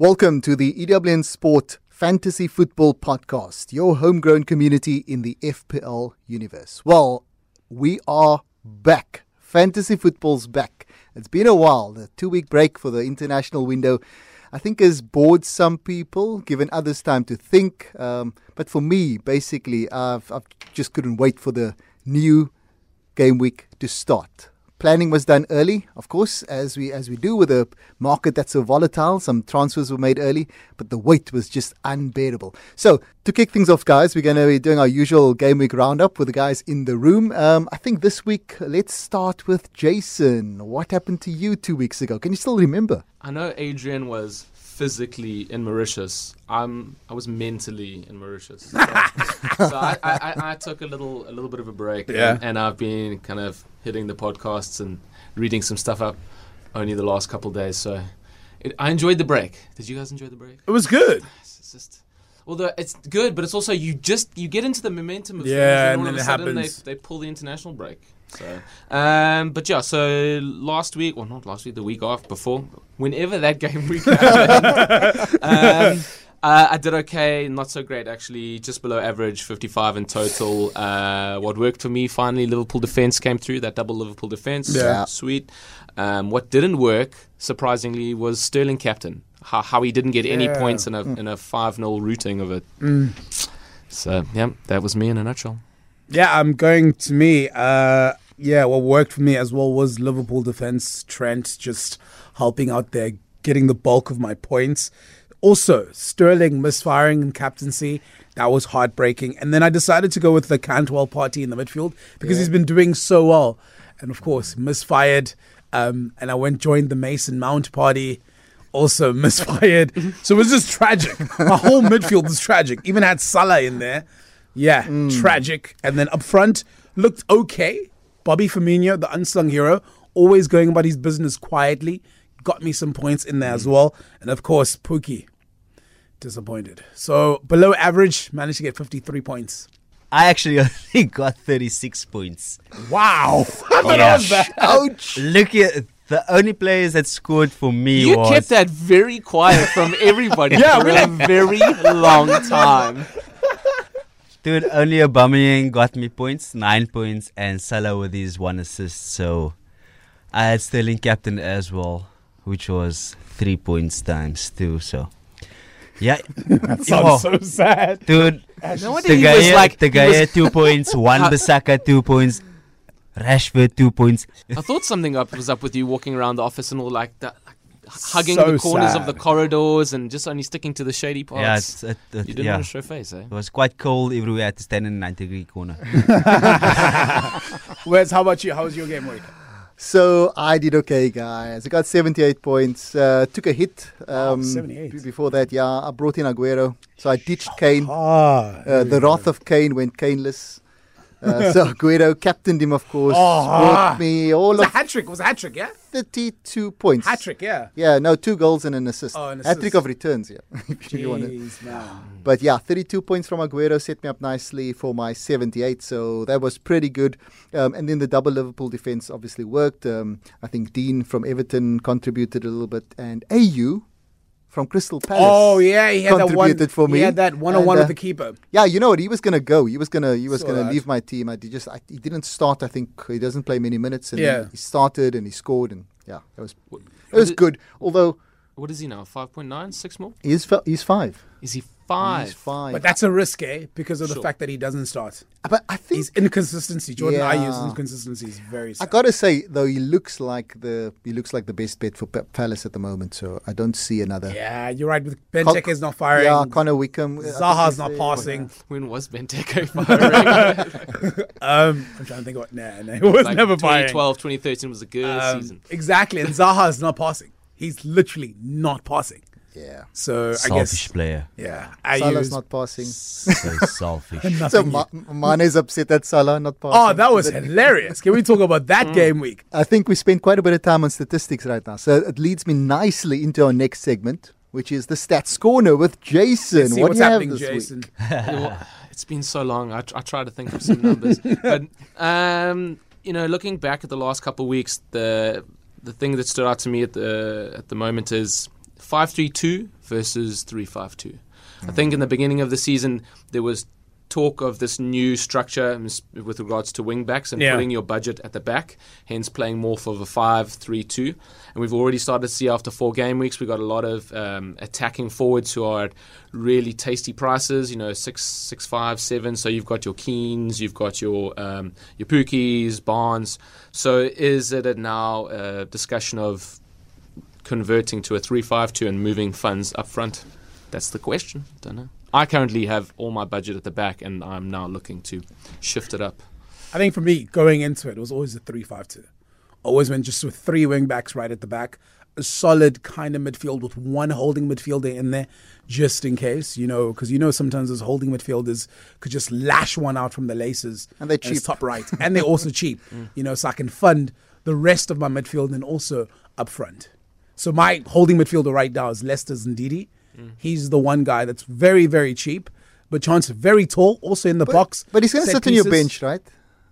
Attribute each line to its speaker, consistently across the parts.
Speaker 1: Welcome to the EWN Sport Fantasy Football Podcast, your homegrown community in the FPL universe. Well, we are back. Fantasy football's back. It's been a while. The two week break for the international window, I think, has bored some people, given others time to think. Um, but for me, basically, I've, I've just couldn't wait for the new game week to start. Planning was done early, of course, as we as we do with a market that's so volatile. Some transfers were made early, but the wait was just unbearable. So to kick things off, guys, we're going to be doing our usual game week roundup with the guys in the room. Um, I think this week, let's start with Jason. What happened to you two weeks ago? Can you still remember?
Speaker 2: I know Adrian was physically in Mauritius. I'm I was mentally in Mauritius. So, so I, I, I, took a little a little bit of a break.
Speaker 3: Yeah.
Speaker 2: And, and, I've been kind of hitting the podcasts and reading some stuff up only the last couple days. So it, I enjoyed the break. Did you guys enjoy the break?
Speaker 3: It was good.
Speaker 2: It's just although it's good, but it's also you just you get into the momentum of
Speaker 3: yeah,
Speaker 2: things, and all of a sudden they,
Speaker 3: happens.
Speaker 2: they pull the international break. So, um, but yeah, so last week, well, not last week, the week off before, whenever that game week happened, um, uh, I did okay, not so great actually, just below average, 55 in total. Uh, what worked for me, finally, Liverpool defense came through, that double Liverpool defense,
Speaker 1: Yeah.
Speaker 2: sweet. Um, what didn't work, surprisingly, was Sterling captain. How, how he didn't get any
Speaker 3: Yeah.
Speaker 2: points in a in a five 0 routing of it.
Speaker 3: Mm.
Speaker 2: So yeah, that was me in a nutshell.
Speaker 3: Yeah, I'm going to me. Uh, yeah, what worked for me as well was Liverpool defense. Trent just helping out there, getting the bulk of my points. Also, Sterling misfiring in captaincy. That was heartbreaking. And then I decided to go with the Cantwell party in the midfield because he's been doing so well. And of course, misfired. Um, and I went joined the Mason Mount party. Also misfired. so it was just tragic. My whole midfield was tragic. Even had Salah in there. Yeah, tragic. And then up front, looked okay. Bobby Firmino, the unsung hero, always going about his business quietly. Got me some points in there as mm. well. And of course, Pukki. Disappointed. So below average, managed to get 53 points.
Speaker 4: I actually only got 36 points.
Speaker 3: Wow. I thought
Speaker 4: Yeah.
Speaker 3: that was bad.
Speaker 1: Ouch!
Speaker 4: Look at the only players that scored for me
Speaker 2: You
Speaker 4: was
Speaker 2: kept that very quiet from everybody
Speaker 3: Yeah,
Speaker 2: for
Speaker 3: we
Speaker 2: a very long time.
Speaker 4: dude. Only Aubameyang got me points, nine points, and Salah with his one assist. So I had Sterling captain as well, which was three points times two. So yeah,
Speaker 3: That
Speaker 4: Oh,
Speaker 3: sounds so sad.
Speaker 4: dude.
Speaker 2: No wonder
Speaker 4: The
Speaker 2: he
Speaker 4: guy,
Speaker 2: was like,
Speaker 4: the guy
Speaker 2: was-
Speaker 4: two points,
Speaker 2: Wan
Speaker 4: Bissaka two points, Rashford two points.
Speaker 2: I thought something up was up with you walking around the office and all like that, like, hugging
Speaker 3: So
Speaker 2: the corners of the corridors and just only sticking to the shady parts.
Speaker 4: Yeah, it's, it, it-
Speaker 2: you didn't
Speaker 4: yeah.
Speaker 2: want to show face, eh?
Speaker 4: It was quite cold everywhere. I had to stand in a 90 degree corner.
Speaker 3: Wes, how about you? How was your game week?
Speaker 1: So I did okay, guys. I got 78 points. Uh, took a hit. Um,
Speaker 3: 78.
Speaker 1: b- Before that, yeah, I brought in Aguero. So I ditched Kane.
Speaker 3: Ah,
Speaker 1: Uh, the wrath of Kane went Kaneless. Uh, so Aguero captained him, of course.
Speaker 3: Oh.
Speaker 1: Brought me all
Speaker 3: was a hat trick. Was a hat trick, yeah?
Speaker 1: 32 points.
Speaker 3: Hat trick, yeah.
Speaker 1: Yeah, no, two goals and an assist.
Speaker 3: Oh, an assist.
Speaker 1: Hat trick of returns, yeah. if you wanna-
Speaker 3: Jeez, man.
Speaker 1: But yeah, 32 points from Aguero set me up nicely for my 78. So that was pretty good. Um, and then the double Liverpool defense obviously worked. Um, I think Digne from Everton contributed a little bit, and Ayew from Crystal Palace.
Speaker 3: Oh yeah, he had that one.
Speaker 1: contributed for me.
Speaker 3: He had that one-on-one with
Speaker 1: uh,
Speaker 3: the keeper.
Speaker 1: Yeah, you know what? He was gonna go. He was gonna. He was
Speaker 3: Saw
Speaker 1: gonna
Speaker 3: that.
Speaker 1: leave my team. I did just. I, he didn't start. I think he doesn't play many minutes. And
Speaker 3: Yeah.
Speaker 1: he started and he scored and yeah, it was it was good. Although
Speaker 2: what is he now? 5.9? Six more?
Speaker 1: he's fi- he's five.
Speaker 2: Is he five?
Speaker 1: He's five.
Speaker 3: But that's a risk, eh? Because of the
Speaker 2: Sure.
Speaker 3: fact that he doesn't start.
Speaker 1: But I think
Speaker 3: His inconsistency. Jordan
Speaker 1: Yeah.
Speaker 3: Ayew's inconsistency is very
Speaker 1: I
Speaker 3: sad.
Speaker 1: gotta say though, he looks like the he looks like the best bet for P- Palace at the moment. So I don't see another.
Speaker 3: yeah, you're right. With Ben
Speaker 1: Con-
Speaker 3: is not firing.
Speaker 1: Yeah, Connor Wickham. I think
Speaker 3: Zaha's
Speaker 1: he's
Speaker 3: not
Speaker 1: there.
Speaker 3: passing.
Speaker 2: When was Benteke firing?
Speaker 3: Um, I'm trying to think what. Nah, nah, it was
Speaker 2: like
Speaker 3: never firing.
Speaker 2: 2012, 2013 was a good
Speaker 3: Um,
Speaker 2: season.
Speaker 3: exactly, and Zaha's not passing. He's literally not passing.
Speaker 1: Yeah,
Speaker 3: So I
Speaker 4: Selfish
Speaker 3: guess,
Speaker 4: player.
Speaker 3: yeah,
Speaker 1: Salah's
Speaker 3: Ayew's
Speaker 1: not passing.
Speaker 4: So selfish.
Speaker 1: So
Speaker 3: nothing.
Speaker 1: Ma- Mane's upset that Salah not passing.
Speaker 3: oh, that was hilarious. Can we talk about that game week?
Speaker 1: I think we spent quite a bit of time on statistics right now. So it leads me nicely into our next segment, which is the stats corner with Jason.
Speaker 3: See
Speaker 1: what
Speaker 3: what's
Speaker 1: do you have
Speaker 3: happening,
Speaker 1: this
Speaker 3: Jason.
Speaker 1: week?
Speaker 2: It's been so long. I, try to think of some numbers, but um, you know, looking back at the last couple of weeks, the the thing that stood out to me at the at the moment is 5-3-2 versus 3-5-2. I think in the beginning of the season there was talk of this new structure with regards to wing backs and
Speaker 3: Yeah.
Speaker 2: putting your budget at the back, hence playing more for the 5-3-2. And we've already started to see after four game weeks, we've got a lot of um, attacking forwards who are at really tasty prices, you know, six, six, five, seven. So you've got your Keens, you've got your um, your Pukkis, Barnes. So is it a now a discussion of converting to a 3-5-2 and moving funds up front? That's the question. Don't know. I currently have all my budget at the back, and I'm now looking to shift it up.
Speaker 3: I think for me, going into it, it was always a 352. Always went just with three wing backs right at the back, a solid kind of midfield with one holding midfielder in there, just in case, you know, because you know sometimes those holding midfielders could just lash one out from the laces.
Speaker 1: And they're
Speaker 3: it's
Speaker 1: cheap.
Speaker 3: top right. and they're also cheap, you know, so I can fund the rest of my midfield and also up front. So my holding midfielder right now is Leicester Ndidi. He's the one guy that's very, very cheap, but chance very tall, also in the box.
Speaker 1: But he's going to sit on your bench, right?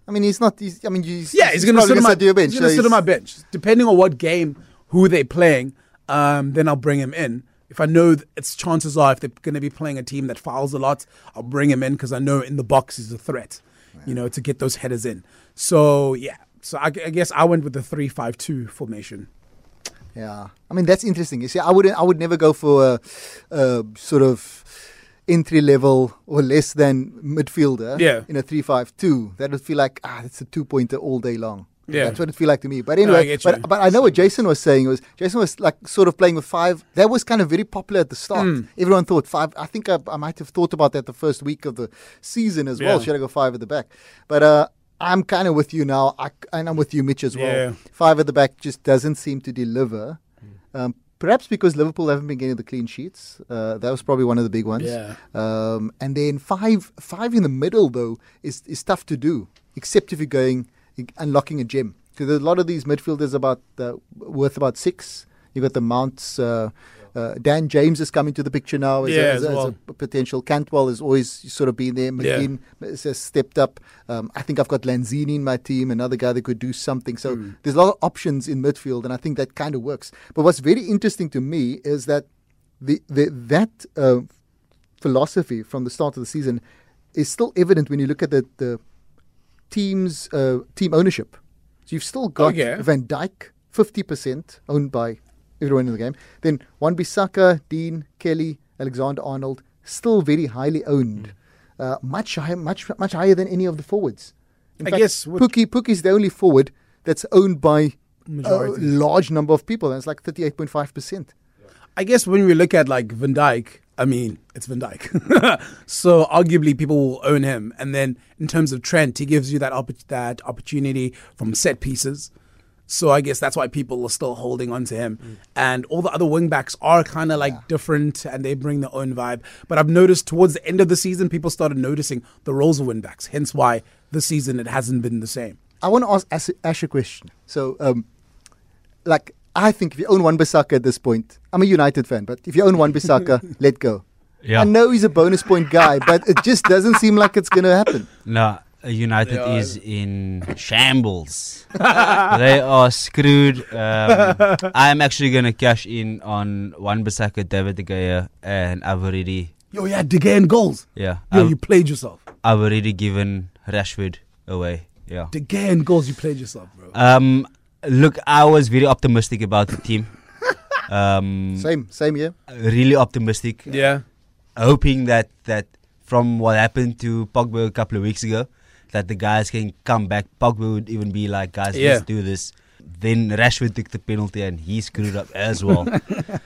Speaker 1: I mean, he's not. He's, I mean, he's,
Speaker 3: Yeah, he's, going to sit on my
Speaker 1: bench.
Speaker 3: He's going
Speaker 1: so
Speaker 3: sit on my bench. Depending on what game, who they're playing, um, then I'll bring him in. If I know it's chances are if they're going to be playing a team that fouls a lot, I'll bring him in because I know in the box he's a threat, you know, to get those headers in. So yeah, so I, I guess I went with the three-five-two formation.
Speaker 1: Yeah, I mean that's interesting. You see, I wouldn't. I would never go for a, a sort of entry level or less than midfielder.
Speaker 3: Yeah.
Speaker 1: In a three-five-two, that would feel like ah, it's a two-pointer all day long.
Speaker 3: Yeah.
Speaker 1: That's what it feel like to me. But anyway,
Speaker 3: you.
Speaker 1: but, but I know what Jason was saying was Jason was like sort of playing with five. That was kind of very popular at the start.
Speaker 3: Hmm.
Speaker 1: Everyone thought five. I think I, I might have thought about that the first week of the season as well. Should I go five at the back? But uh, I'm kind of with you now, I, and I'm with you, Mitch, as well.
Speaker 3: Yeah.
Speaker 1: Five at the back just doesn't seem to deliver. Um, perhaps because Liverpool haven't been getting the clean sheets. Uh, that was probably one of the big ones.
Speaker 3: Yeah.
Speaker 1: Um, and then five, five in the middle though is is tough to do, except if you're going unlocking a gem. Because a lot of these midfielders about uh, worth about six. You've got the Mounts. Uh, uh, Dan James is coming to the picture now as,
Speaker 3: Yeah,
Speaker 1: a,
Speaker 3: as
Speaker 1: as, a, as a potential. Cantwell has always sort of been there.
Speaker 3: Yeah.
Speaker 1: Has stepped up. Um, I think I've got Lanzini in my team, another guy that could do something. So
Speaker 3: Hmm.
Speaker 1: there's a lot of options in midfield, and I think that kind of works. But what's very interesting to me is that the, the that uh, philosophy from the start of the season is still evident when you look at the, the team's uh, team ownership. So you've still got
Speaker 3: Okay.
Speaker 1: Van Dijk, 50% owned by everyone in the game. Then Wan Bissaka, Digne, Kelly, Alexander Arnold, still very highly owned. Uh, much higher, much much higher than any of the forwards. In
Speaker 3: I
Speaker 1: fact,
Speaker 3: guess
Speaker 1: Pukki Pukki's the only forward that's owned by a large number of people. And it's like 38.5%.
Speaker 3: I guess when we look at like Van Dijk, I mean, it's Van Dijk. so arguably people will own him. And then in terms of Trent, he gives you that opp- that opportunity from set pieces. So I guess that's why people are still holding on to him.
Speaker 1: Mm.
Speaker 3: And all the other wing backs are kind of like different and they bring their own vibe. But I've noticed towards the end of the season, people started noticing the roles of wing backs. Hence why this season it hasn't been the same.
Speaker 1: I want to ask Ash, Ash a question. So, um, like, I think if you own Wan Bissaka at this point, I'm a United fan, but if you own Wan Bissaka, let go.
Speaker 4: Yeah.
Speaker 1: I know he's a bonus point guy, but it just doesn't seem like it's going to happen.
Speaker 4: No, United
Speaker 3: are-
Speaker 4: is in shambles. they are screwed. Um, I'm actually going to cash in on Wan Bissaka, David De Gea, and I've already,
Speaker 3: Yo, yeah, De Gea and goals.
Speaker 4: yeah,
Speaker 3: Yo,
Speaker 4: I've,
Speaker 3: you played yourself.
Speaker 4: I've already given Rashford away. Yeah.
Speaker 3: De Gea and goals, you played yourself, bro.
Speaker 4: Um, look, I was very optimistic about the team. Um,
Speaker 1: Same, same here.
Speaker 4: really optimistic.
Speaker 3: yeah.
Speaker 4: hoping that that from what happened to Pogba a couple of weeks ago, that the guys can come back. Pogba would even be like, guys,
Speaker 3: Yeah.
Speaker 4: let's do this. Then Rashford took the penalty and he screwed up as well.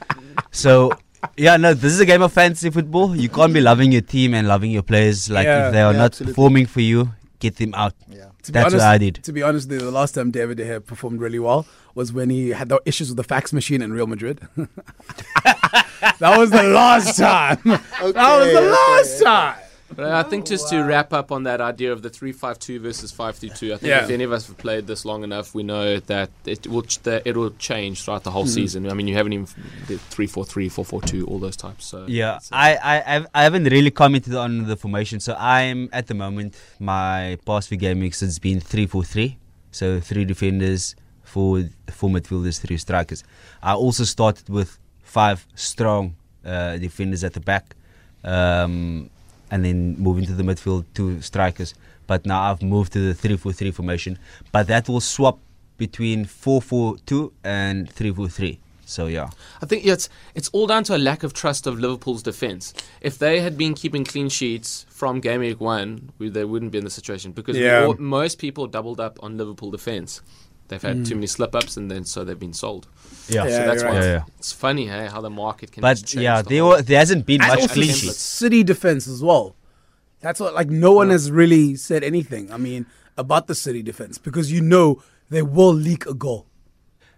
Speaker 4: so yeah, no, this is a game of fantasy football. You can't be loving your team and loving your players. Like
Speaker 3: Yeah.
Speaker 4: if they are
Speaker 1: Yeah,
Speaker 4: not
Speaker 1: absolutely.
Speaker 4: performing for you, get them out.
Speaker 1: Yeah.
Speaker 3: To be
Speaker 4: That's
Speaker 3: honest,
Speaker 4: what I did.
Speaker 3: To be honest, the, the last time David De Gea performed really well was when he had the issues with the fax machine in Real Madrid. that was the last time. that was the
Speaker 1: Okay,
Speaker 3: last
Speaker 1: okay.
Speaker 3: time.
Speaker 2: But I think just to wrap up on that idea of the 3-5-2 versus 5-3-2, I think
Speaker 3: Yeah.
Speaker 2: if any of us have played this long enough, we know that it will ch- that it will change throughout the whole
Speaker 3: Mm-hmm.
Speaker 2: season. I mean, you haven't even did 3-4-3, 4-4-2, all those types. So
Speaker 4: Yeah,
Speaker 2: it's, uh,
Speaker 4: I, I, I've, I haven't really commented on the formation. So I'm at the moment, my past few game weeks has been 3 4 3. So three defenders, four, four midfielders, three strikers. I also started with five strong uh, defenders at the back, um, and then moving to the midfield, two strikers. But now I've moved to the three-four-three formation. But that will swap between four-four-two and three-four-three. So yeah,
Speaker 2: I think it's it's all down to a lack of trust of Liverpool's defense. If they had been keeping clean sheets from game week one, we, they wouldn't be in the situation because
Speaker 3: Yeah.
Speaker 2: all, most people doubled up on Liverpool defense. They've had too many slip ups and then so they've been sold.
Speaker 4: yeah,
Speaker 3: Yeah,
Speaker 2: so that's
Speaker 3: you're
Speaker 2: why
Speaker 3: right.
Speaker 4: Yeah,
Speaker 2: it's,
Speaker 4: yeah.
Speaker 2: it's funny, hey, how the market can.
Speaker 4: But
Speaker 2: change
Speaker 4: yeah,
Speaker 2: the
Speaker 4: there were, there hasn't been
Speaker 3: And
Speaker 4: much
Speaker 3: also
Speaker 4: clean sheets.
Speaker 3: City defense as well. That's what like no one has really said anything. I mean about the City defense because you know they will leak a goal.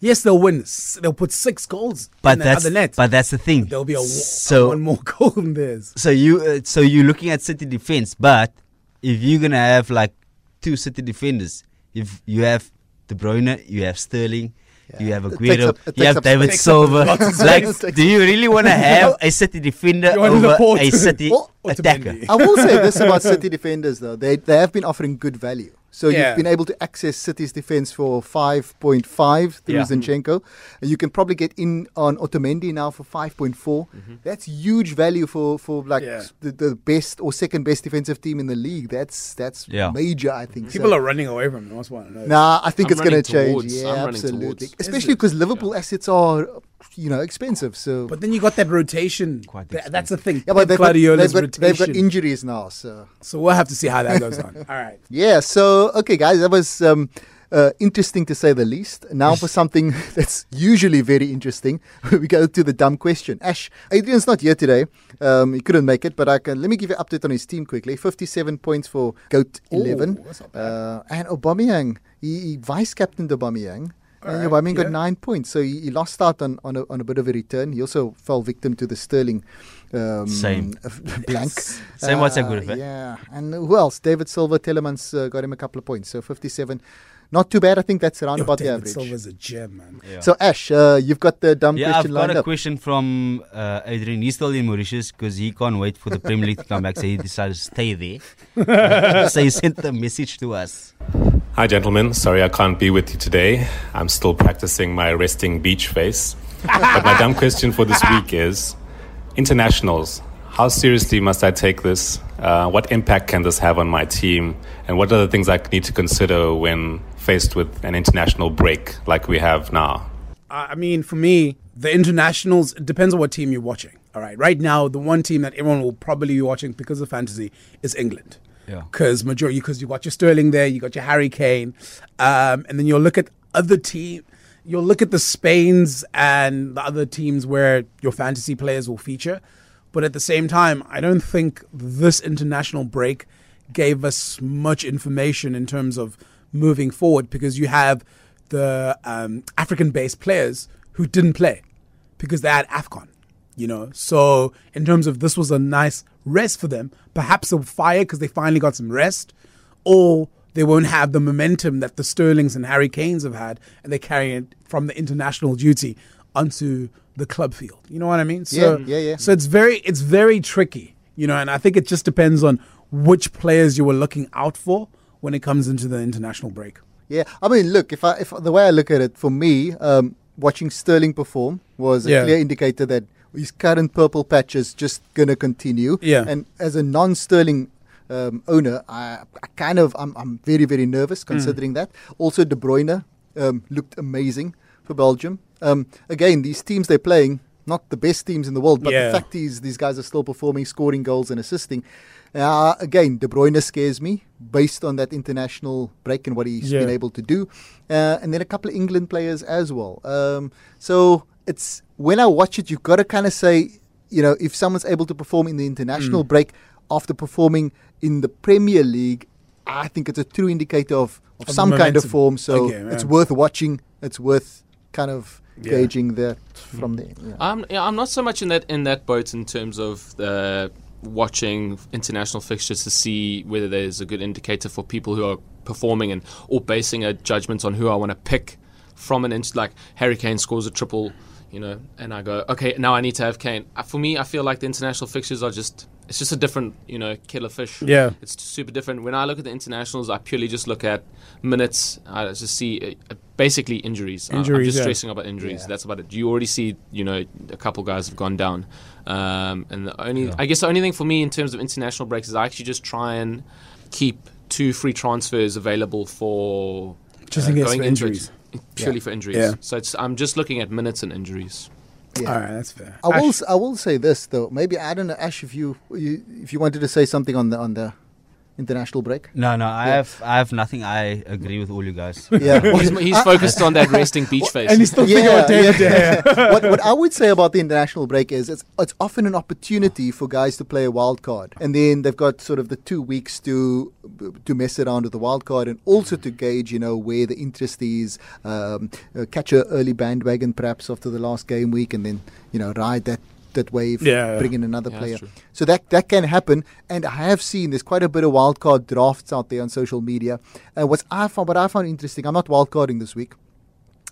Speaker 3: Yes, they'll win. They'll put six goals
Speaker 4: But
Speaker 3: in the
Speaker 4: that's
Speaker 3: other net.
Speaker 4: but that's the thing.
Speaker 3: there'll be a, w-
Speaker 4: so
Speaker 3: one more goal than theirs.
Speaker 4: so you uh, so you're looking at City defense, but if you're gonna have like two City defenders, if you have De Bruyne, you have Sterling, you have Aguero,
Speaker 1: up-
Speaker 4: you have
Speaker 1: up
Speaker 4: David
Speaker 1: space.
Speaker 4: Silva. Like, do you really want to have a City defender over a City
Speaker 1: Well,
Speaker 4: attacker?
Speaker 1: I will say this about City defenders, though. They, they have been offering good value. So
Speaker 3: Yeah.
Speaker 1: you've been able to access City's defense for 5.5 through
Speaker 4: Yeah.
Speaker 1: Zinchenko. And you can probably get in on Otamendi now for 5.4. Mm-hmm. That's huge value for, for like
Speaker 3: Yeah.
Speaker 1: the, the best or second best defensive team in the league. That's that's
Speaker 4: Yeah.
Speaker 1: major, I think.
Speaker 3: People
Speaker 1: so.
Speaker 3: are running away from them. That's what I know.
Speaker 1: Nah, I think
Speaker 2: I'm
Speaker 1: it's going to change. Yeah,
Speaker 2: I'm
Speaker 1: absolutely. Especially because Liverpool assets are, you know, expensive. So
Speaker 3: But then you got that rotation.
Speaker 4: Quite
Speaker 3: Th- that's the thing.
Speaker 1: yeah, but they've got, they've, got, they've got injuries now. So
Speaker 3: So we'll have to see how that goes on. All right.
Speaker 1: Yeah, so okay, guys, that was um, uh, interesting to say the least. Now for something that's usually very interesting, we go to the dumb question. Ash, Adrian's not here today; um, he couldn't make it, but I can. Let me give you an update on his team quickly. Fifty-seven points for Goat Eleven,
Speaker 3: bad.
Speaker 1: uh, and Aubameyang. He, he vice captained Aubameyang. And
Speaker 3: Alright,
Speaker 1: Aubameyang got
Speaker 3: yeah.
Speaker 1: nine points, so he, he lost out on, on, a, on a bit of a return. He also fell victim to the Sterling um,
Speaker 4: Same.
Speaker 1: blank.
Speaker 4: Same what's that
Speaker 1: Uh,
Speaker 4: good, eh?
Speaker 1: Yeah, and who else? David Silva, Tielemans uh, got him a couple of points, so 57. Not too bad. I think that's around
Speaker 3: Yo,
Speaker 1: about the
Speaker 3: David
Speaker 1: average.
Speaker 3: Silva's a gem, man.
Speaker 4: Yeah.
Speaker 1: So Ash, uh, you've got the dumb
Speaker 4: Yeah, I've got a
Speaker 1: up.
Speaker 4: question from uh, Adrian. He's still in Mauritius because he can't wait for the Premier League to come back, so he decided to stay there. so he sent a message to us.
Speaker 5: Hi, gentlemen. Sorry I can't be with you today. I'm still practicing my resting beach face. but my dumb question for this week is internationals. How seriously must I take this? Uh, what impact can this have on my team? And what are the things I need to consider when faced with an international break like we have now?
Speaker 3: I I mean, for me, the internationals, it depends on what team you're watching. All right. Right now, the one team that everyone will probably be watching because of fantasy is England.
Speaker 4: Yeah.
Speaker 3: Because majority, because you got your Sterling there, you got your Harry Kane, um, and then you'll look at other team. You'll look at the Spains and the other teams where your fantasy players will feature. But at the same time, I don't think this international break gave us much information in terms of moving forward because you have the um, African based players who didn't play because they had AFCON, you know. So, in terms of this was a nice rest for them, perhaps they'll fire because they finally got some rest, or they won't have the momentum that the Sterlings and Harry Kanes have had, and they carry it from the international duty onto the club field. You know what I mean? So,
Speaker 1: Yeah, yeah, yeah.
Speaker 3: So it's very, it's very tricky, you know, and I think it just depends on which players you were looking out for when it comes into the international break.
Speaker 1: Yeah, I mean, look, if I if the way I look at it, for me, um, watching Sterling perform was a
Speaker 3: Yeah.
Speaker 1: clear indicator that his current purple patch is just gonna continue.
Speaker 3: Yeah.
Speaker 1: and as a non-Sterling um, owner, I, I kind of I'm I'm very very nervous
Speaker 3: Mm.
Speaker 1: considering that. Also, De Bruyne um, looked amazing for Belgium. Um, again, these teams they're playing. Not the best teams in the world, but
Speaker 3: Yeah.
Speaker 1: the fact is these guys are still performing, scoring goals and assisting. Uh, again, De Bruyne scares me based on that international break and what he's
Speaker 3: Yeah.
Speaker 1: been able to do, uh, and then a couple of England players as well. Um, so it's when I watch it, you've got to kind of say, you know, if someone's able to perform in the international
Speaker 3: Mm.
Speaker 1: break after performing in the Premier League, I think it's a true indicator of, of
Speaker 3: Of
Speaker 1: some kind of form. So
Speaker 3: Okay,
Speaker 1: it's worth watching. It's worth kind of
Speaker 3: Yeah.
Speaker 1: gauging that from there. Yeah.
Speaker 2: I'm yeah, I'm not so much in that in that boat in terms of the watching international fixtures to see whether there's a good indicator for people who are performing and or basing a judgment on who I want to pick from an inch like Harry Kane scores a triple, you know, and I go okay now I need to have Kane. Uh, For me, I feel like the international fixtures are just it's just a different, you know, killer fish.
Speaker 3: Yeah.
Speaker 2: It's super different. When I look at the internationals, I purely just look at minutes. I just see uh, basically injuries. I- I'm
Speaker 3: Injuries,
Speaker 2: just
Speaker 3: yeah.
Speaker 2: stressing about injuries.
Speaker 1: Yeah.
Speaker 2: That's about it. You already see, you know, a couple guys have gone down. Um, and the only, I guess, the only thing for me in terms of international breaks is I actually just try and keep two free transfers available for
Speaker 3: Just in
Speaker 2: going
Speaker 3: for injuries.
Speaker 2: purely
Speaker 1: Yeah.
Speaker 2: for injuries.
Speaker 3: Yeah.
Speaker 2: So it's, I'm just looking at minutes and injuries.
Speaker 1: Yeah.
Speaker 3: All right, that's fair.
Speaker 1: I will.
Speaker 3: Ash,
Speaker 1: s- I will say this though. Maybe I don't know, Ash, if you, you if you wanted to say something on the on the international break.
Speaker 4: No, no, I
Speaker 1: Yeah.
Speaker 4: have I have nothing. I agree with all you guys.
Speaker 1: Yeah.
Speaker 2: He's, he's focused on that resting beach face.
Speaker 3: and he's still thinking about David De Gea.
Speaker 1: what, what I would say about the international break is it's it's often an opportunity for guys to play a wild card, and then they've got sort of the two weeks to to mess around with the wild card, and also to gauge, you know, where the interest is, um, uh, catch a early bandwagon perhaps after the last game week, and then you know ride that that wave,
Speaker 3: Yeah.
Speaker 1: bring in another
Speaker 2: Yeah,
Speaker 1: player. So that that can happen, and I have seen there's quite a bit of wildcard drafts out there on social media. And what's I found, what I found interesting, I'm not wildcarding this week,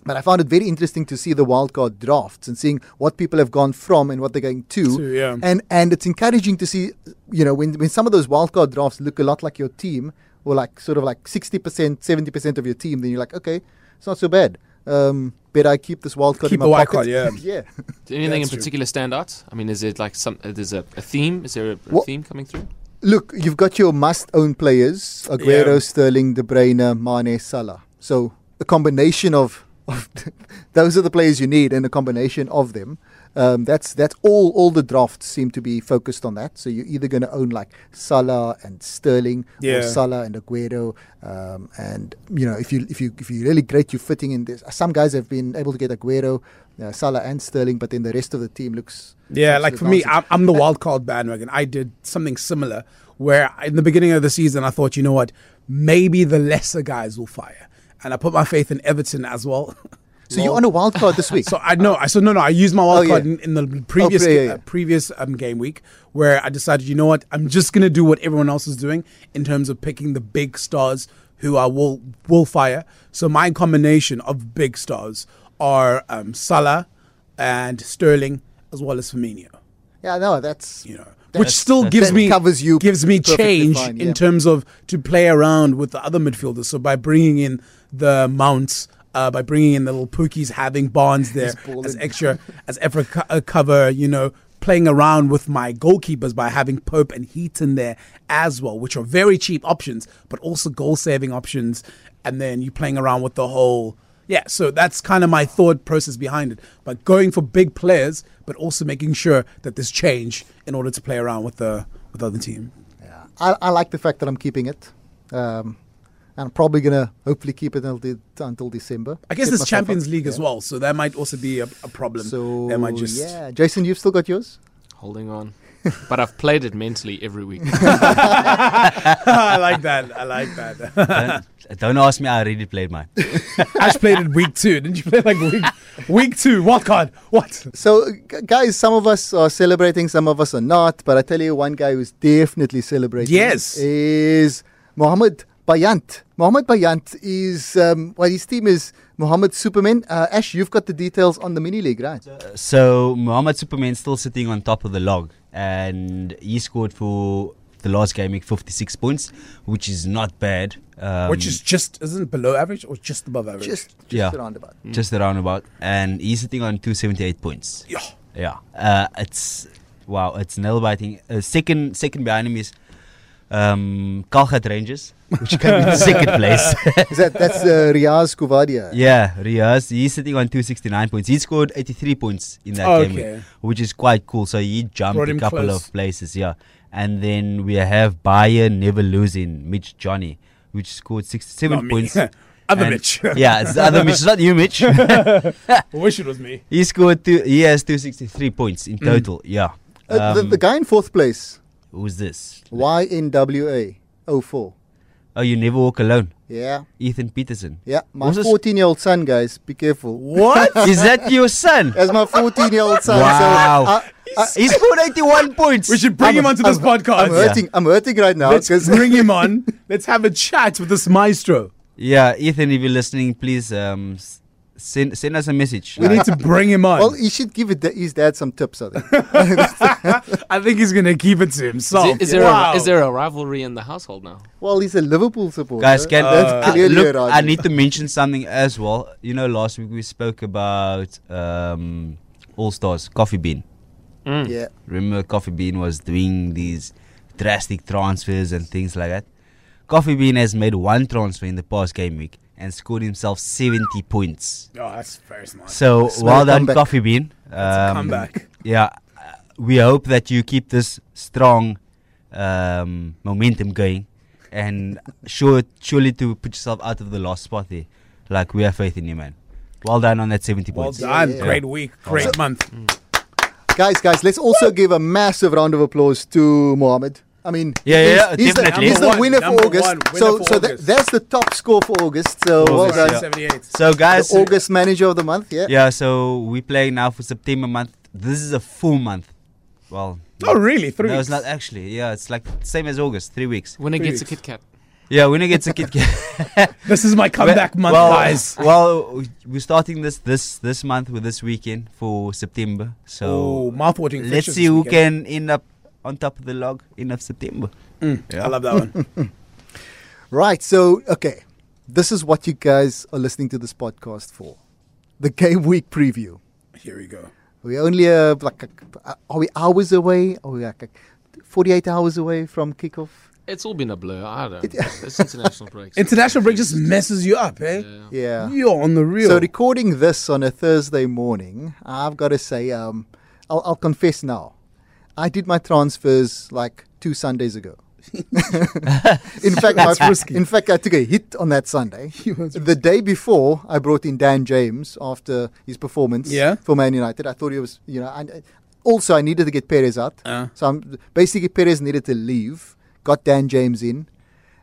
Speaker 1: but I found it very interesting to see the wildcard drafts and seeing what people have gone from and what they're going to.
Speaker 3: To, yeah.
Speaker 1: And and it's encouraging to see, you know, when when some of those wildcard drafts look a lot like your team, or like sort of like 60%, 70% of your team, then you're like, okay, it's not so bad. Um, better I keep this wildcard
Speaker 3: Keep
Speaker 1: in my
Speaker 3: the wild
Speaker 1: pocket.
Speaker 3: card, yeah.
Speaker 1: yeah.
Speaker 2: Did anything in
Speaker 3: That's true.
Speaker 2: particular stand out? I mean, is it like some? Uh, there's a, a theme. Is there a, a
Speaker 1: What-
Speaker 2: theme coming through?
Speaker 1: Look, you've got your must-own players: Aguero,
Speaker 3: Yeah.
Speaker 1: Sterling, De Bruyne, Mane, Salah. So a combination of, of those are the players you need, and a combination of them. Um, that's that's all. All the drafts seem to be focused on that. So you're either going to own like Salah and Sterling,
Speaker 3: Yeah.
Speaker 1: or Salah and Aguero, um, and you know if you if you if you're really great, you're fitting in this. Some guys have been able to get Aguero, uh, Salah, and Sterling, but then the rest of the team looks
Speaker 3: Yeah, like for me. I'm, I'm the wild card bandwagon. I did something similar where in the beginning of the season, I thought, you know what, maybe the lesser guys will fire. And I put my faith in Everton as well.
Speaker 1: So you're on a wild card this week.
Speaker 3: So I know. I so no no. I used my wild
Speaker 1: Oh, yeah.
Speaker 3: in, in the previous
Speaker 1: Oh, yeah, yeah.
Speaker 3: uh, previous um, game week where I decided, you know what, I'm just gonna do what everyone else is doing in terms of picking the big stars who I will will fire. So my combination of big stars are um, Salah and Sterling as well as Firmino.
Speaker 1: yeah, no, that's
Speaker 3: You know, which still gives me
Speaker 1: covers you
Speaker 3: gives me change
Speaker 1: fine,
Speaker 3: in terms of to play around with the other midfielders. So by bringing in the mounts, uh, by bringing in the little Pukkis, having Barnes there as extra as extra co- uh, cover, you know, playing around with my goalkeepers by having Pope and Heaton there as well, which are very cheap options, but also goal saving options. And then you playing around with the whole. Yeah, so that's kind of my thought process behind it. But going for big players, but also making sure that there's change in order to play around with the with the other team.
Speaker 1: Yeah, I, I like the fact that I'm keeping it. Um, and I'm probably gonna hopefully keep it until the, until December.
Speaker 3: I guess
Speaker 1: Set
Speaker 3: there's
Speaker 1: myself
Speaker 3: Champions
Speaker 1: up.
Speaker 3: League as well, so that might also be a, a problem.
Speaker 1: So
Speaker 3: that might just
Speaker 1: yeah, Jason, you've still got yours.
Speaker 2: Holding on, but I've played it mentally every week.
Speaker 3: I like that. I like that.
Speaker 4: don't, don't ask me. I already played mine.
Speaker 3: Ash played it week two. Didn't you play like week week two? What card? What?
Speaker 1: So, g- guys, some of us are celebrating, some of us are not. But I tell you, one guy who's definitely celebrating
Speaker 3: Yes.
Speaker 1: is Mohammed Bayant. Mohammed Bayant is um, well, his team is Mohammed Superman. Uh, Ash, you've got the details on the mini league, right?
Speaker 4: So Mohamed Superman's still sitting on top of the log, and he scored for the last game week 56 points, which is not bad. Um,
Speaker 3: Which is just isn't it below average or just above average?
Speaker 1: Just, just
Speaker 4: Yeah.
Speaker 1: around about.
Speaker 4: just around about, and he's sitting on 278 points.
Speaker 3: yeah.
Speaker 4: Yeah, uh, it's wow, it's nail biting. Uh, second, second behind him is um, Kalgat Rangers, which came in second place.
Speaker 1: Is that that's uh, Riaz Kuvadia?
Speaker 4: yeah, Riaz, he's sitting on 269 points. He scored 83 points in that game,
Speaker 3: Okay.
Speaker 4: which is quite cool. So he jumped a couple
Speaker 3: close.
Speaker 4: of places, yeah. And then we have Bayern never losing Mitch Johnny, which scored 67
Speaker 3: Not me.
Speaker 4: points.
Speaker 3: Other
Speaker 4: And-
Speaker 3: Mitch.
Speaker 4: yeah, it's the other Mitch, it's not you, Mitch.
Speaker 3: I wish it was me.
Speaker 4: he scored two. He has 263 points in total. Yeah.
Speaker 1: Uh, the,
Speaker 4: Um,
Speaker 1: the guy in fourth place,
Speaker 4: Who's this?
Speaker 1: YNWA 04.
Speaker 4: Oh, you never walk alone.
Speaker 1: Yeah,
Speaker 4: Ethan Peterson.
Speaker 1: yeah. My
Speaker 4: Was this-
Speaker 1: 14 year old son, guys, be careful.
Speaker 3: What?
Speaker 4: Is that your son?
Speaker 1: That's my 14 year old son.
Speaker 4: Wow.
Speaker 1: So I, I,
Speaker 4: He scored 81 points.
Speaker 3: we should bring
Speaker 1: I'm-
Speaker 3: him onto this
Speaker 1: I'm-
Speaker 3: podcast.
Speaker 1: I'm hurting. I'm hurting right now
Speaker 3: Let's bring him on. Let's have a chat with this maestro.
Speaker 4: Yeah, Ethan, if you're listening, please um, s- send send us a message.
Speaker 3: We need to bring him on.
Speaker 1: Well, he should give it da- his dad some tips. I think.
Speaker 3: I think he's going to keep it to
Speaker 2: Is,
Speaker 3: himself.
Speaker 2: it- is there
Speaker 3: Wow.
Speaker 2: a, is there a rivalry in the household now?
Speaker 1: well, he's a Liverpool supporter.
Speaker 4: Guys, can
Speaker 3: Uh,
Speaker 1: That's
Speaker 4: uh, look,
Speaker 1: a
Speaker 4: I
Speaker 1: rivalry.
Speaker 4: need to mention something as well. You know, last week we spoke about um, All Stars Coffee Bean.
Speaker 1: Yeah.
Speaker 4: Remember, Coffee Bean was doing these drastic transfers and things like that. Coffee Bean has made one transfer in the past game week and scored himself 70 points.
Speaker 3: Oh, that's very smart.
Speaker 4: So
Speaker 1: Smart
Speaker 4: well done,
Speaker 1: comeback.
Speaker 4: Coffee Bean.
Speaker 3: That's a
Speaker 4: Um,
Speaker 3: comeback.
Speaker 4: Yeah, uh, we hope that you keep this strong um, momentum going, and sure, surely to put yourself out of the last spot there. Like we have faith in you, man. Well done on that 70
Speaker 3: Well
Speaker 4: points.
Speaker 3: done.
Speaker 1: yeah.
Speaker 3: Great week. Great month.
Speaker 1: Guys, guys, let's also give a massive round of applause to Mohammed. I mean,
Speaker 4: Yeah, yeah,
Speaker 1: he's,
Speaker 4: yeah,
Speaker 1: he's the,
Speaker 4: definitely.
Speaker 1: he's the winner
Speaker 3: one,
Speaker 1: for
Speaker 3: number
Speaker 1: August.
Speaker 3: one, winner
Speaker 1: so,
Speaker 3: for
Speaker 1: so that,
Speaker 3: August.
Speaker 1: that's the top score for August. So, well
Speaker 4: August,
Speaker 1: done.
Speaker 4: yeah.
Speaker 3: 78.
Speaker 4: So, guys,
Speaker 1: The August manager of the month. Yeah.
Speaker 4: yeah, so we play now for September month. This is a full month. Well,
Speaker 3: Oh, really? Three
Speaker 4: no,
Speaker 3: weeks?
Speaker 4: it's not actually. Yeah, it's like same as August, three weeks.
Speaker 2: When it
Speaker 3: Three
Speaker 2: gets a
Speaker 3: weeks.
Speaker 2: Kit Kat.
Speaker 4: Yeah, winner gets a Kit Kat.
Speaker 3: This is my comeback month,
Speaker 4: well,
Speaker 3: guys.
Speaker 4: Well, we're starting this this this month with this weekend for September. So
Speaker 3: oh, mouth-watering
Speaker 4: let's see
Speaker 3: this
Speaker 4: who
Speaker 3: weekend.
Speaker 4: can end up on top of the log end of September.
Speaker 3: Mm, I love that one.
Speaker 1: Right. So, okay, this is what you guys are listening to this podcast for. The game week preview.
Speaker 3: Here we go.
Speaker 1: We're only uh, like, uh, are we hours away? Are we like uh, 48 hours away from kickoff?
Speaker 2: It's all been a blur. I don't know. It's international breaks.
Speaker 3: International break just messes you up, eh?
Speaker 2: Yeah.
Speaker 1: Yeah.
Speaker 3: You're on the real.
Speaker 1: So recording this on a Thursday morning, I've got to say, um, I'll, I'll confess now, I did my transfers like two Sundays ago. in fact,
Speaker 3: That's
Speaker 1: my,
Speaker 3: risky.
Speaker 1: in fact, I took a hit on that Sunday. The day before, I brought in Dan James after his performance
Speaker 3: Yeah.
Speaker 1: for Man United. I thought he was, you know, I, I- also I needed to get Perez out.
Speaker 3: Uh.
Speaker 1: So I'm, basically, Perez needed to leave. Got Dan James in.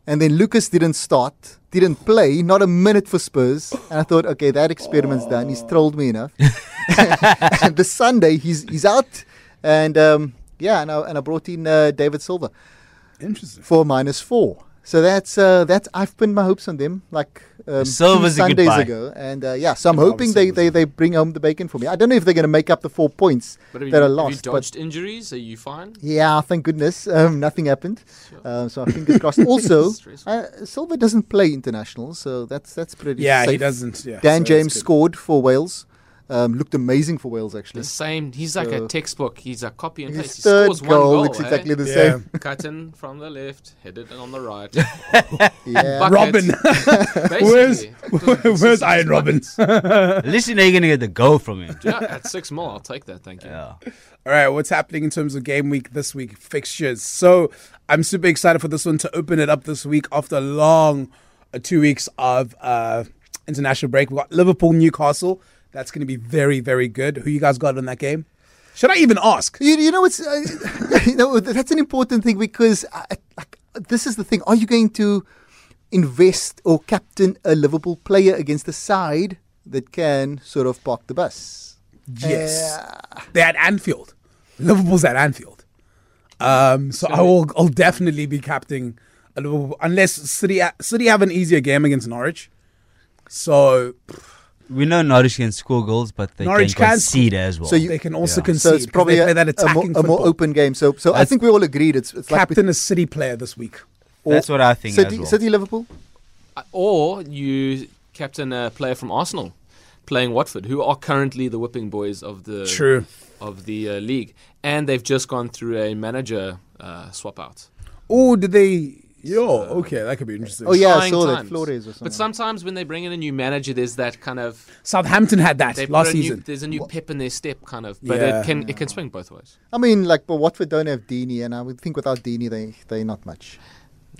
Speaker 1: And then Lucas didn't start, didn't play, not a minute for Spurs. And I thought, okay, that experiment's done. He's trolled me enough. and the Sunday, he's he's out. And um, yeah, and I, and I brought in uh, David Silva
Speaker 3: Interesting.
Speaker 1: for minus four. So that's uh, that's I've pinned my hopes on them like um, two
Speaker 4: Silva's
Speaker 1: Sundays ago, and uh, yeah, so I'm
Speaker 3: Love
Speaker 1: hoping they, they, they bring home the bacon for me. I don't know if they're going to make up the four points
Speaker 2: But have you,
Speaker 1: that are
Speaker 2: have you
Speaker 1: lost, but
Speaker 2: dodged injuries? Are you fine?
Speaker 1: yeah, thank goodness, um, nothing happened.
Speaker 2: Sure.
Speaker 1: Um, so I fingers crossed. Also,
Speaker 2: Stressful.
Speaker 1: uh, Silva doesn't play international, so that's that's pretty.
Speaker 3: Yeah, he doesn't. Yeah.
Speaker 1: Dan
Speaker 3: so
Speaker 1: James scored for Wales. Um, looked amazing for Wales actually.
Speaker 2: The same. He's like
Speaker 1: So-
Speaker 2: a textbook. He's a copy and
Speaker 1: His
Speaker 2: paste. He
Speaker 1: third
Speaker 2: scores
Speaker 1: goal,
Speaker 2: one goal.
Speaker 1: looks
Speaker 2: eh?
Speaker 1: exactly the
Speaker 3: Yeah.
Speaker 1: same.
Speaker 2: Cut in from the left, headed on the right.
Speaker 1: Yeah.
Speaker 3: Robben. where's where's Arjen Robben?
Speaker 4: At least you know you're gonna get the goal from him.
Speaker 2: Yeah, at six more, I'll take that. Thank you.
Speaker 4: Yeah.
Speaker 3: All right, what's happening in terms of game week this week fixtures? So I'm super excited for this one to open it up this week after a long uh, two weeks of uh, international break. We've got Liverpool, Newcastle. That's going to be very, very good. Who you guys got in that game? Should I even ask?
Speaker 1: You, you know, it's uh, you know that's an important thing because uh, like, this is the thing. Are you going to invest or captain a Liverpool player against a side that can sort of park the bus?
Speaker 3: Yes.
Speaker 1: Uh,
Speaker 3: They're at Anfield. Liverpool's at Anfield. Um, so I will I'll definitely be captaining a Liverpool unless City City have an easier game against Norwich. So
Speaker 4: We know Norwich can score goals, but they
Speaker 3: Norwich
Speaker 4: can
Speaker 3: can
Speaker 4: concede as well.
Speaker 1: So you-
Speaker 3: they can also
Speaker 4: Yeah.
Speaker 3: concede.
Speaker 1: so it's
Speaker 3: 'cause
Speaker 1: probably a,
Speaker 3: that
Speaker 1: a, more, a more open game. So, so I think we all agreed it's it's like
Speaker 3: Captain a City player this week.
Speaker 4: That's what I think
Speaker 1: City,
Speaker 4: as well.
Speaker 1: City Liverpool.
Speaker 2: Uh, Or you captain a player from Arsenal playing Watford, who are currently the whipping boys of the
Speaker 3: True.
Speaker 2: of the uh, league, and they've just gone through a manager uh, swap out.
Speaker 3: Oh, did they? Yo, okay, that could be interesting.
Speaker 1: Oh yeah, I
Speaker 2: Trying
Speaker 1: saw that. Flores or something.
Speaker 2: But sometimes when they bring in a new manager, there's that kind of
Speaker 3: Southampton had that last
Speaker 2: put a new,
Speaker 3: season.
Speaker 2: there's a new pep in their step, kind of. But
Speaker 3: Yeah.
Speaker 2: it can it can swing both ways.
Speaker 1: I mean, like, but Watford don't have Deeney, and I would think without Deeney, they they not much.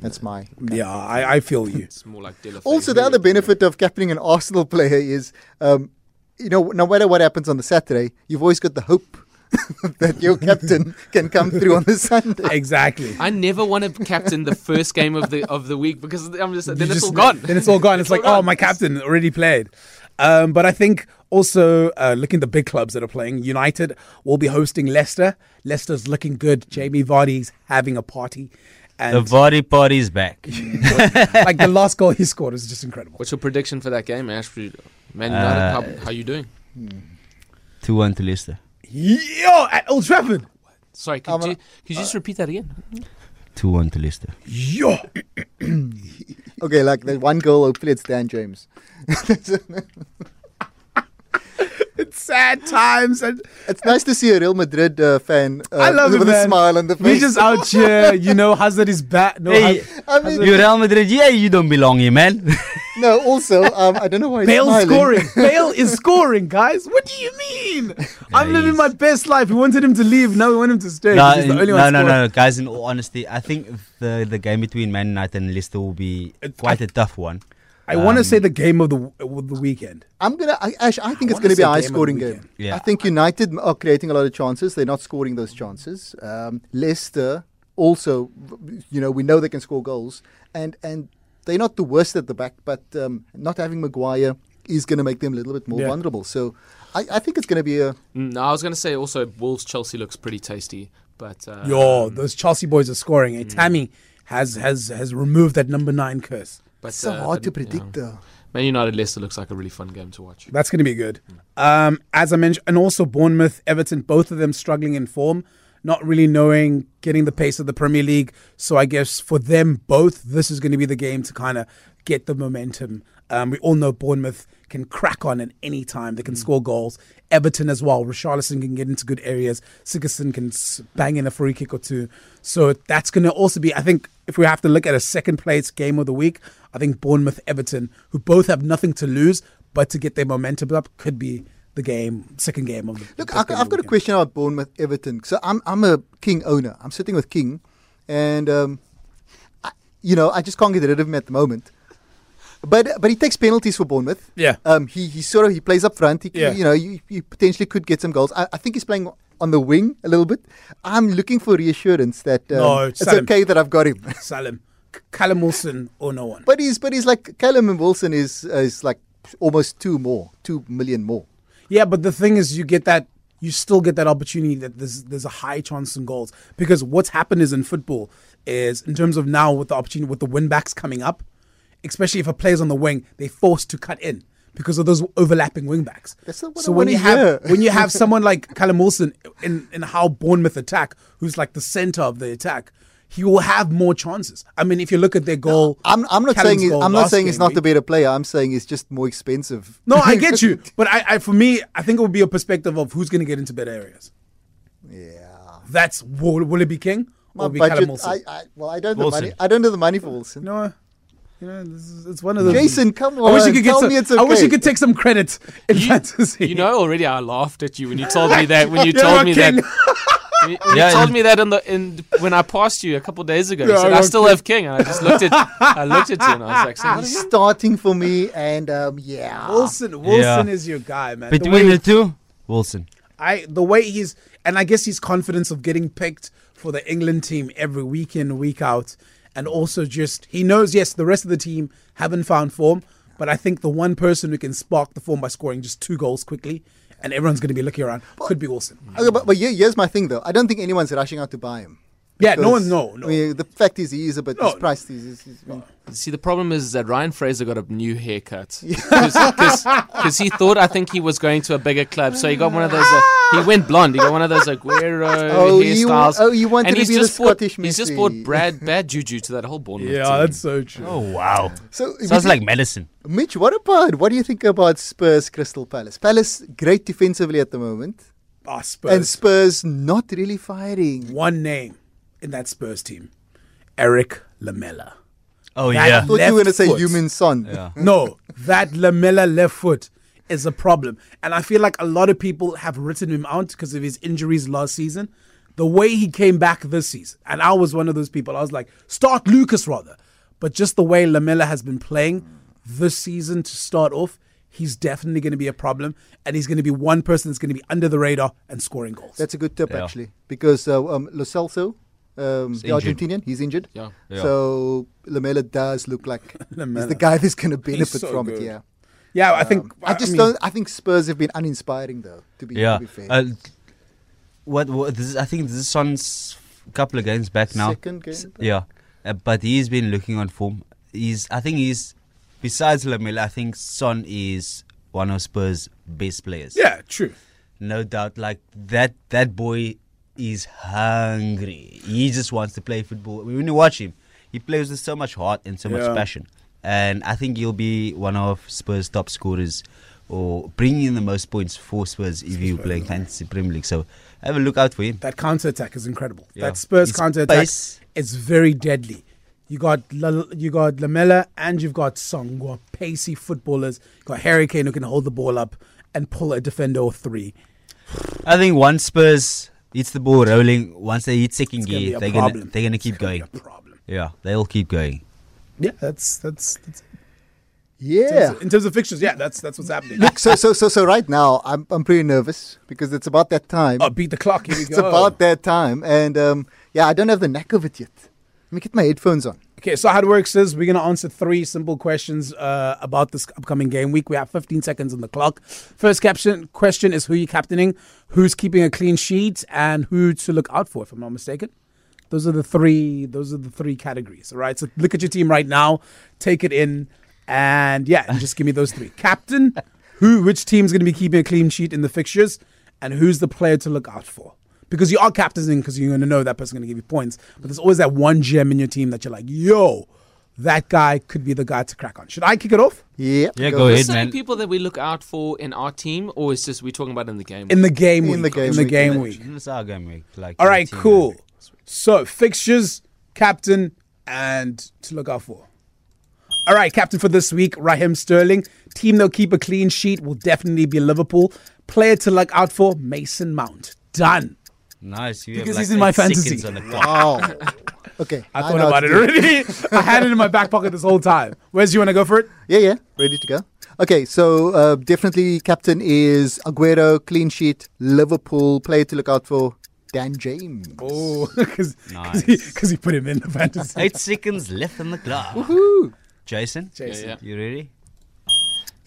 Speaker 1: That's my.
Speaker 3: Yeah, I, I feel you.
Speaker 2: It's more like Deulofeu.
Speaker 1: Also, the other benefit of captaining an Arsenal player is, um, you know, no matter what happens on the Saturday, you've always got the hope that your captain can come through on the Sunday.
Speaker 3: Exactly.
Speaker 2: I never want to captain the first game of the of the week because I'm just then
Speaker 3: You
Speaker 2: it's
Speaker 3: just-
Speaker 2: all gone.
Speaker 3: Then it's all gone. It's,
Speaker 2: all
Speaker 3: like, oh, my captain already played. Um, but I think also uh, looking at the big clubs that are playing, United will be hosting Leicester. Leicester's looking good. Jamie Vardy's having a party.
Speaker 4: the
Speaker 3: And
Speaker 4: Vardy party's back.
Speaker 3: like the last goal he scored is just incredible.
Speaker 2: What's your prediction for that game, Ash? Man United,
Speaker 4: Uh,
Speaker 2: how, how you doing?
Speaker 4: 2 1 to Leicester.
Speaker 3: Yo, at Old Trafford.
Speaker 2: Sorry, could
Speaker 1: I'm
Speaker 2: you
Speaker 1: a-
Speaker 2: could you just repeat that again?
Speaker 4: 2 1 to Leicester.
Speaker 3: Yo.
Speaker 1: Okay, like that one goal. Hopefully, it's Dan James.
Speaker 3: It's sad times and
Speaker 1: It's nice to see a Real Madrid uh, fan uh,
Speaker 3: I love it,
Speaker 1: with
Speaker 3: man.
Speaker 1: a smile on the face.
Speaker 3: we just out here, you know, Hazard is back. No,
Speaker 4: Hey,
Speaker 3: Haz-
Speaker 1: I mean,
Speaker 4: you Real Madrid, yeah, you don't belong here, man.
Speaker 1: no. Also, um, I don't know why. he's
Speaker 3: Bale
Speaker 1: smiling.
Speaker 3: scoring. Bale is scoring, guys. What do you mean? I'm living my best life. We wanted him to leave. Now we want him to stay.
Speaker 4: no,
Speaker 3: 'cause he's the only
Speaker 4: no,
Speaker 3: one
Speaker 4: no,
Speaker 3: scoring.
Speaker 4: no, guys. In all honesty, I think the the game between Man United and Leicester will be
Speaker 3: It-
Speaker 4: quite
Speaker 3: I-
Speaker 4: a tough one.
Speaker 3: I want to
Speaker 4: Um,
Speaker 3: say the game of the of the weekend.
Speaker 1: I'm gonna. I, Ash, I think
Speaker 3: I
Speaker 1: it's going to be a
Speaker 3: say game of the
Speaker 1: high-scoring game.
Speaker 4: Yeah.
Speaker 1: I think United are creating a lot of chances. They're not scoring those chances. Um, Leicester also, you know, we know they can score goals, and and they're not the worst at the back, but um, not having Maguire is going to make them a little bit more
Speaker 3: Yeah.
Speaker 1: vulnerable. So, I, I think it's going to be a.
Speaker 2: Mm, No, I was going to say also Wolves Chelsea looks pretty tasty, but uh,
Speaker 3: Yo, those Chelsea boys are scoring. Eh? Tammy has has has removed that number nine curse.
Speaker 2: But,
Speaker 1: so
Speaker 2: uh,
Speaker 1: hard
Speaker 2: but,
Speaker 1: to predict,
Speaker 2: yeah.
Speaker 1: though.
Speaker 2: Man United Leicester looks like a really fun game to watch.
Speaker 3: That's going to be good. Um, as I mentioned, and also Bournemouth, Everton, both of them struggling in form, not really knowing getting the pace of the Premier League. So I guess for them both, this is going to be the game to kind of get the momentum. Um, we all know Bournemouth can crack on at any time. They can score goals. Everton as well. Richarlison can get into good areas. Sigurdsson can bang in a free kick or two. So that's going to also be, I think, if we have to look at a second place game of the week, I think Bournemouth, Everton, who both have nothing to lose, but to get their momentum up, could be the game, second game of the
Speaker 1: week.
Speaker 3: Look,
Speaker 1: I've, I've
Speaker 3: the
Speaker 1: got a question about Bournemouth Everton. So I'm I'm a King owner. I'm sitting with King, and um, I, you know I just can't get rid of him at the moment. But but he takes penalties for Bournemouth.
Speaker 3: Yeah.
Speaker 1: Um, he he sort of he plays up front. He,
Speaker 3: Yeah.
Speaker 1: You know, you, you potentially could get some goals. I, I think he's playing on the wing a little bit. I'm looking for reassurance that um,
Speaker 3: No,
Speaker 1: it's
Speaker 3: Salim.
Speaker 1: okay that I've got him.
Speaker 3: Salim, Callum Wilson, or no one.
Speaker 1: but he's but he's like Callum and Wilson is uh, is like almost two more, two million more.
Speaker 3: Yeah, but the thing is, you get that. You still get that opportunity that there's there's a high chance in goals because what's happened is in football is in terms of now with the opportunity with the win backs coming up, especially if a player's on the wing, they're forced to cut in because of those overlapping wing backs.
Speaker 1: That's not what
Speaker 3: so
Speaker 1: I
Speaker 3: when
Speaker 1: wanna
Speaker 3: you have when you have someone like Callum Wilson in in how Bournemouth attack, who's like the center of the attack. He will have more chances. I mean, if you look at their goal,
Speaker 1: I'm, I'm not saying he's, I'm not saying he's not the better player. I'm saying he's just more expensive.
Speaker 3: No, I get you, but I, I for me, I think it would be a perspective of who's going to get into better areas.
Speaker 1: Yeah.
Speaker 3: That's will, will it be King
Speaker 1: My
Speaker 3: or will it be Callum
Speaker 1: budget.
Speaker 3: Wilson?
Speaker 1: I, I well, I don't know
Speaker 4: Wilson.
Speaker 1: money. I don't know the money for Wilson.
Speaker 3: no, you know, this is, it's one of those.
Speaker 1: Jason, come on!
Speaker 3: I wish you could get
Speaker 1: tell
Speaker 3: some,
Speaker 1: me it's
Speaker 3: I wish you could take some credit in
Speaker 2: You,
Speaker 3: fantasy.
Speaker 2: you know already, I laughed at you when you told me that. When you
Speaker 3: You're
Speaker 2: told me
Speaker 3: King.
Speaker 2: that. You, you
Speaker 4: Yeah,
Speaker 2: told me that in the in when I passed you a couple days ago. You
Speaker 3: Yeah,
Speaker 2: said I
Speaker 3: I'm
Speaker 2: still
Speaker 3: King.
Speaker 2: have King, and I just looked at I looked at you and I was like, so
Speaker 1: He's starting for me, and um, yeah.
Speaker 3: Wilson, Wilson
Speaker 4: Yeah.
Speaker 3: is your guy, man.
Speaker 4: Between
Speaker 3: the
Speaker 4: the two, Wilson.
Speaker 3: I the way he's and I guess his confidence of getting picked for the England team every week in week out, and also just he knows yes the rest of the team haven't found form, but I think the one person who can spark the form by scoring just two goals quickly, and everyone's going to be looking around could be Wilson.
Speaker 1: Okay, but, but here- here's my thing, though. I don't think anyone's rushing out to buy him.
Speaker 3: Yeah, no one, no, no.
Speaker 1: I mean, the fact is, he is a bit
Speaker 3: No.
Speaker 1: his price. He's, he's, he's, I mean,
Speaker 2: See, the problem is that Ryan Fraser got a new haircut because he thought I think he was going to a bigger club, so he got one of those. Uh, he went blonde. He got one of those Aguero
Speaker 1: Oh, you-
Speaker 2: hairstyles.
Speaker 1: oh, you wanted
Speaker 2: and
Speaker 1: to
Speaker 2: he's
Speaker 1: be the
Speaker 2: just bought,
Speaker 1: Scottish
Speaker 2: He's just
Speaker 1: Messi.
Speaker 2: bought Brad bad juju to that whole Bournemouth
Speaker 3: Yeah,
Speaker 2: team.
Speaker 3: that's so true.
Speaker 4: Oh wow!
Speaker 1: so,
Speaker 4: Sounds like medicine.
Speaker 1: Mitch, what about what do you think about Spurs Crystal Palace? Palace great defensively at the moment,
Speaker 3: Ah, Spurs.
Speaker 1: and Spurs not really firing.
Speaker 3: one name in that Spurs team, Erik Lamela.
Speaker 4: Oh
Speaker 3: That-
Speaker 1: I
Speaker 4: yeah.
Speaker 1: thought you were going to say
Speaker 3: foot.
Speaker 1: Heung-min Son.
Speaker 4: Yeah.
Speaker 3: No, that Lamela left foot is a problem. And I feel like a lot of people have written him out because of his injuries last season. The way he came back this season, and I was one of those people, I was like, start Lucas rather. But just the way Lamela has been playing this season to start off, he's definitely going to be a problem. And he's going to be one person that's going to be under the radar and scoring goals.
Speaker 1: That's a good tip,
Speaker 4: Yeah.
Speaker 1: actually, because uh, um, Lo Celso, um, the. Argentinian, he's injured.
Speaker 2: Yeah.
Speaker 4: Yeah.
Speaker 1: So Lamela does look like he's the guy that's going to benefit
Speaker 3: so
Speaker 1: from
Speaker 3: good.
Speaker 1: it. Yeah.
Speaker 3: yeah, I think.
Speaker 1: Um, I just
Speaker 3: mean,
Speaker 1: don't. I think Spurs have been uninspiring, though. To be,
Speaker 4: Yeah.
Speaker 1: to be fair.
Speaker 4: Uh, what, what this is, I think this is Son's couple of games back now.
Speaker 1: Second game.
Speaker 4: S- Yeah, uh, but he's been looking on form. He's, I think he's, besides Lamela, I think Son is one of Spurs' best players.
Speaker 3: Yeah, true.
Speaker 4: No doubt. Like that that boy is hungry. He just wants to play football. When you watch him, he plays with so much heart and so
Speaker 3: Yeah.
Speaker 4: much passion. And I think he'll be one of Spurs' top scorers or bringing in the most points for Spurs if you're playing fantasy Premier League. So have a look out for him.
Speaker 3: That counter attack is incredible.
Speaker 4: Yeah.
Speaker 3: That Spurs counter attack is very deadly. You got La- you got Lamela and you've got Song, who are pacey footballers. You've got Harry Kane who can hold the ball up and pull a defender or three.
Speaker 4: I think once Spurs hits the ball rolling, once they hit second
Speaker 3: It's gonna
Speaker 4: gear, they're
Speaker 3: problem.
Speaker 4: gonna they're gonna keep
Speaker 3: It's gonna
Speaker 4: going.
Speaker 3: be a problem.
Speaker 4: Yeah, they'll keep going.
Speaker 3: Yeah, that's that's, that's
Speaker 1: Yeah.
Speaker 3: in terms of fixtures. Yeah, that's that's what's happening.
Speaker 1: Look, so so so so right now I'm I'm pretty nervous because it's about that time.
Speaker 3: Oh, beat the clock. Here we
Speaker 1: it's
Speaker 3: go.
Speaker 1: about that time, and um, yeah, I don't have the knack of it yet. Let me get my headphones on.
Speaker 3: Okay, so how it works is we're going to answer three simple questions uh, about this upcoming game week. We have 15 seconds on the clock. First caption question is who you captaining, who's keeping a clean sheet, and who to look out for. If I'm not mistaken, those are the three. Those are the three categories. All right. So look at your team right now, take it in, and yeah, and just give me those three. Captain, who, which team's going to be keeping a clean sheet in the fixtures, and who's the player to look out for. Because you are captaining because you're going to know that person's going to give you points. But there's always that one gem in your team that you're like, yo, that guy could be the guy to crack on. Should I kick it off?
Speaker 1: Yeah.
Speaker 4: Yeah, go
Speaker 1: for it.
Speaker 4: ahead.
Speaker 2: certain
Speaker 4: man.
Speaker 2: people that we look out for in our team, or is just we're talking about in the game?
Speaker 3: In the game
Speaker 1: In
Speaker 3: week.
Speaker 1: the game
Speaker 3: in the
Speaker 1: week,
Speaker 3: game
Speaker 1: yeah.
Speaker 3: week.
Speaker 4: It's our game week. Like
Speaker 3: All right,
Speaker 4: 18,
Speaker 3: cool. So fixtures, captain, and to look out for. All right, captain for this week, Raheem Sterling. Team that'll keep a clean sheet will definitely be Liverpool. Player to look out for, Mason Mount. Done.
Speaker 4: Nice. You
Speaker 3: Because
Speaker 4: have
Speaker 3: he's
Speaker 4: like
Speaker 3: in my fantasy.
Speaker 4: on the.
Speaker 1: Wow. okay.
Speaker 3: I
Speaker 1: know
Speaker 3: thought about it
Speaker 1: do
Speaker 3: already. I had it in my back pocket this whole time. Where's you want to go for it?
Speaker 1: Yeah, yeah. Ready to go. Okay, so uh, definitely captain is Aguero, clean sheet, Liverpool. Player to look out for, Dan James.
Speaker 3: Oh, because
Speaker 4: Nice.
Speaker 3: he, 'cause he put him in the fantasy.
Speaker 4: Eight seconds left in the clock.
Speaker 1: Woohoo.
Speaker 4: Jason,
Speaker 3: Jason.
Speaker 2: yeah.
Speaker 4: you ready?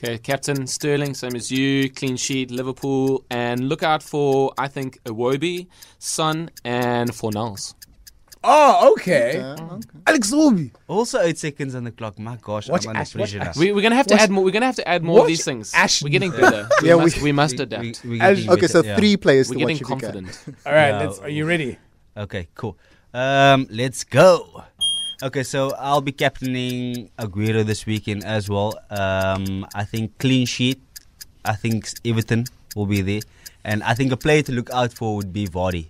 Speaker 2: Okay, captain Sterling, same as you, clean sheet, Liverpool, and look out for I think Iwobi, Son, and Fornals.
Speaker 3: Oh, okay.
Speaker 1: Okay.
Speaker 3: Alex Iwobi.
Speaker 4: Also eight seconds on the clock. My gosh,
Speaker 3: Watch
Speaker 4: I'm under
Speaker 3: Ash-
Speaker 4: pressure now.
Speaker 2: We, we're gonna have to
Speaker 3: Watch-
Speaker 2: add more. We're gonna have to add more
Speaker 3: watch
Speaker 2: of these things.
Speaker 3: Ash-
Speaker 2: We're getting better. We
Speaker 1: Yeah,
Speaker 2: must,
Speaker 1: we-
Speaker 2: we, must
Speaker 4: We-
Speaker 2: adapt.
Speaker 4: we- we
Speaker 3: As-
Speaker 4: getting
Speaker 1: Okay, so
Speaker 4: yeah.
Speaker 1: three players
Speaker 2: we're
Speaker 1: to
Speaker 2: getting
Speaker 1: watch if you can.
Speaker 2: confident.
Speaker 3: All right,
Speaker 4: Yeah.
Speaker 3: let's, are you ready?
Speaker 4: Okay, cool. Um, let's go. Okay, so I'll be captaining Aguero this weekend as well. Um, I think clean sheet. I think Everton will be there, and I think a player to look out for would be Vardy.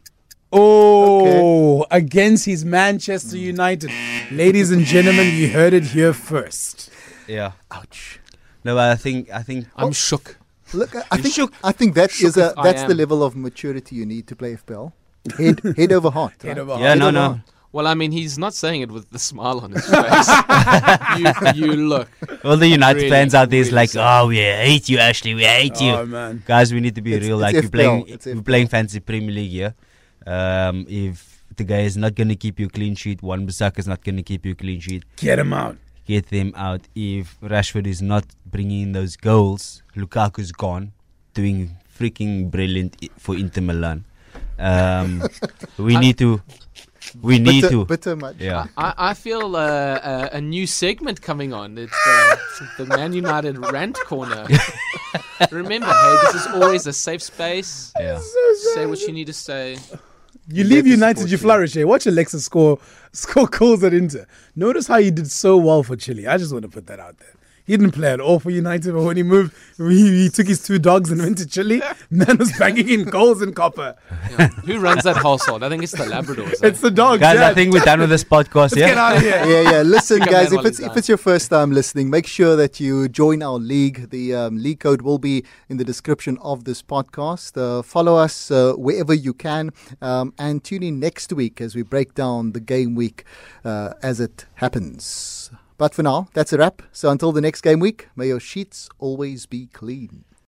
Speaker 3: Oh, against his Manchester United. Ladies and gentlemen, you heard it here first.
Speaker 4: Yeah.
Speaker 1: Ouch.
Speaker 4: No, but I think I think
Speaker 2: I'm shook.
Speaker 1: Look, I- I think
Speaker 4: shook.
Speaker 1: I think that
Speaker 2: Shook
Speaker 1: is a that's the level of maturity you need to play FPL. Head head over heart.
Speaker 3: Head
Speaker 1: right?
Speaker 3: over
Speaker 4: yeah,
Speaker 3: heart.
Speaker 4: no,
Speaker 1: over
Speaker 4: no.
Speaker 1: heart.
Speaker 2: Well, I mean, he's not saying it with the smile on his face. you, you look.
Speaker 4: All the United
Speaker 2: Really,
Speaker 4: fans out there is
Speaker 2: really
Speaker 4: like,
Speaker 2: sad.
Speaker 4: oh, we hate you, Ashley. We hate you.
Speaker 3: Oh, man.
Speaker 4: Guys, we need to be
Speaker 1: It's-
Speaker 4: real.
Speaker 1: it's
Speaker 4: like we're playing,
Speaker 1: it's
Speaker 4: we're playing fancy Premier League here. Um, if the guy is not going to keep you clean sheet, Wan Bissaka is not going to keep you clean sheet.
Speaker 3: Get him out.
Speaker 4: Get them out. If Rashford is not bringing in those goals, Lukaku's gone, doing freaking brilliant for Inter Milan. Um, we
Speaker 2: I-
Speaker 4: need to. We need
Speaker 1: bitter,
Speaker 4: to.
Speaker 1: bitter much.
Speaker 4: Yeah.
Speaker 2: I, I feel uh, uh, a new segment coming on. It's uh, the Man United rant corner. Remember, hey, this is always a safe space.
Speaker 4: Yeah.
Speaker 2: Say what you need to say.
Speaker 3: You
Speaker 1: Let
Speaker 3: leave United, you
Speaker 1: you.
Speaker 3: flourish. Eh? Watch Alexis score score goals at Inter. Notice how he did so well for Chile. I just want to put that out there. He didn't play at all for United, but when he moved, he, he took his two dogs and went to Chile. Man was banging in goals in Copa.
Speaker 2: Yeah. Who runs that household? I think it's the Labradors. eh?
Speaker 3: It's the dogs.
Speaker 4: Guys,
Speaker 3: yeah.
Speaker 4: I think we're done with this podcast.
Speaker 3: Let's get
Speaker 4: Yeah.
Speaker 3: out of here.
Speaker 1: yeah, yeah. Listen, guys, if it's if it's your first time listening, make sure that you join our league. The um, league code will be in the description of this podcast. Uh, follow us uh, wherever you can, um, and tune in next week as we break down the game week uh, as it happens. But for now, that's a wrap. So until the next game week, may your sheets always be clean.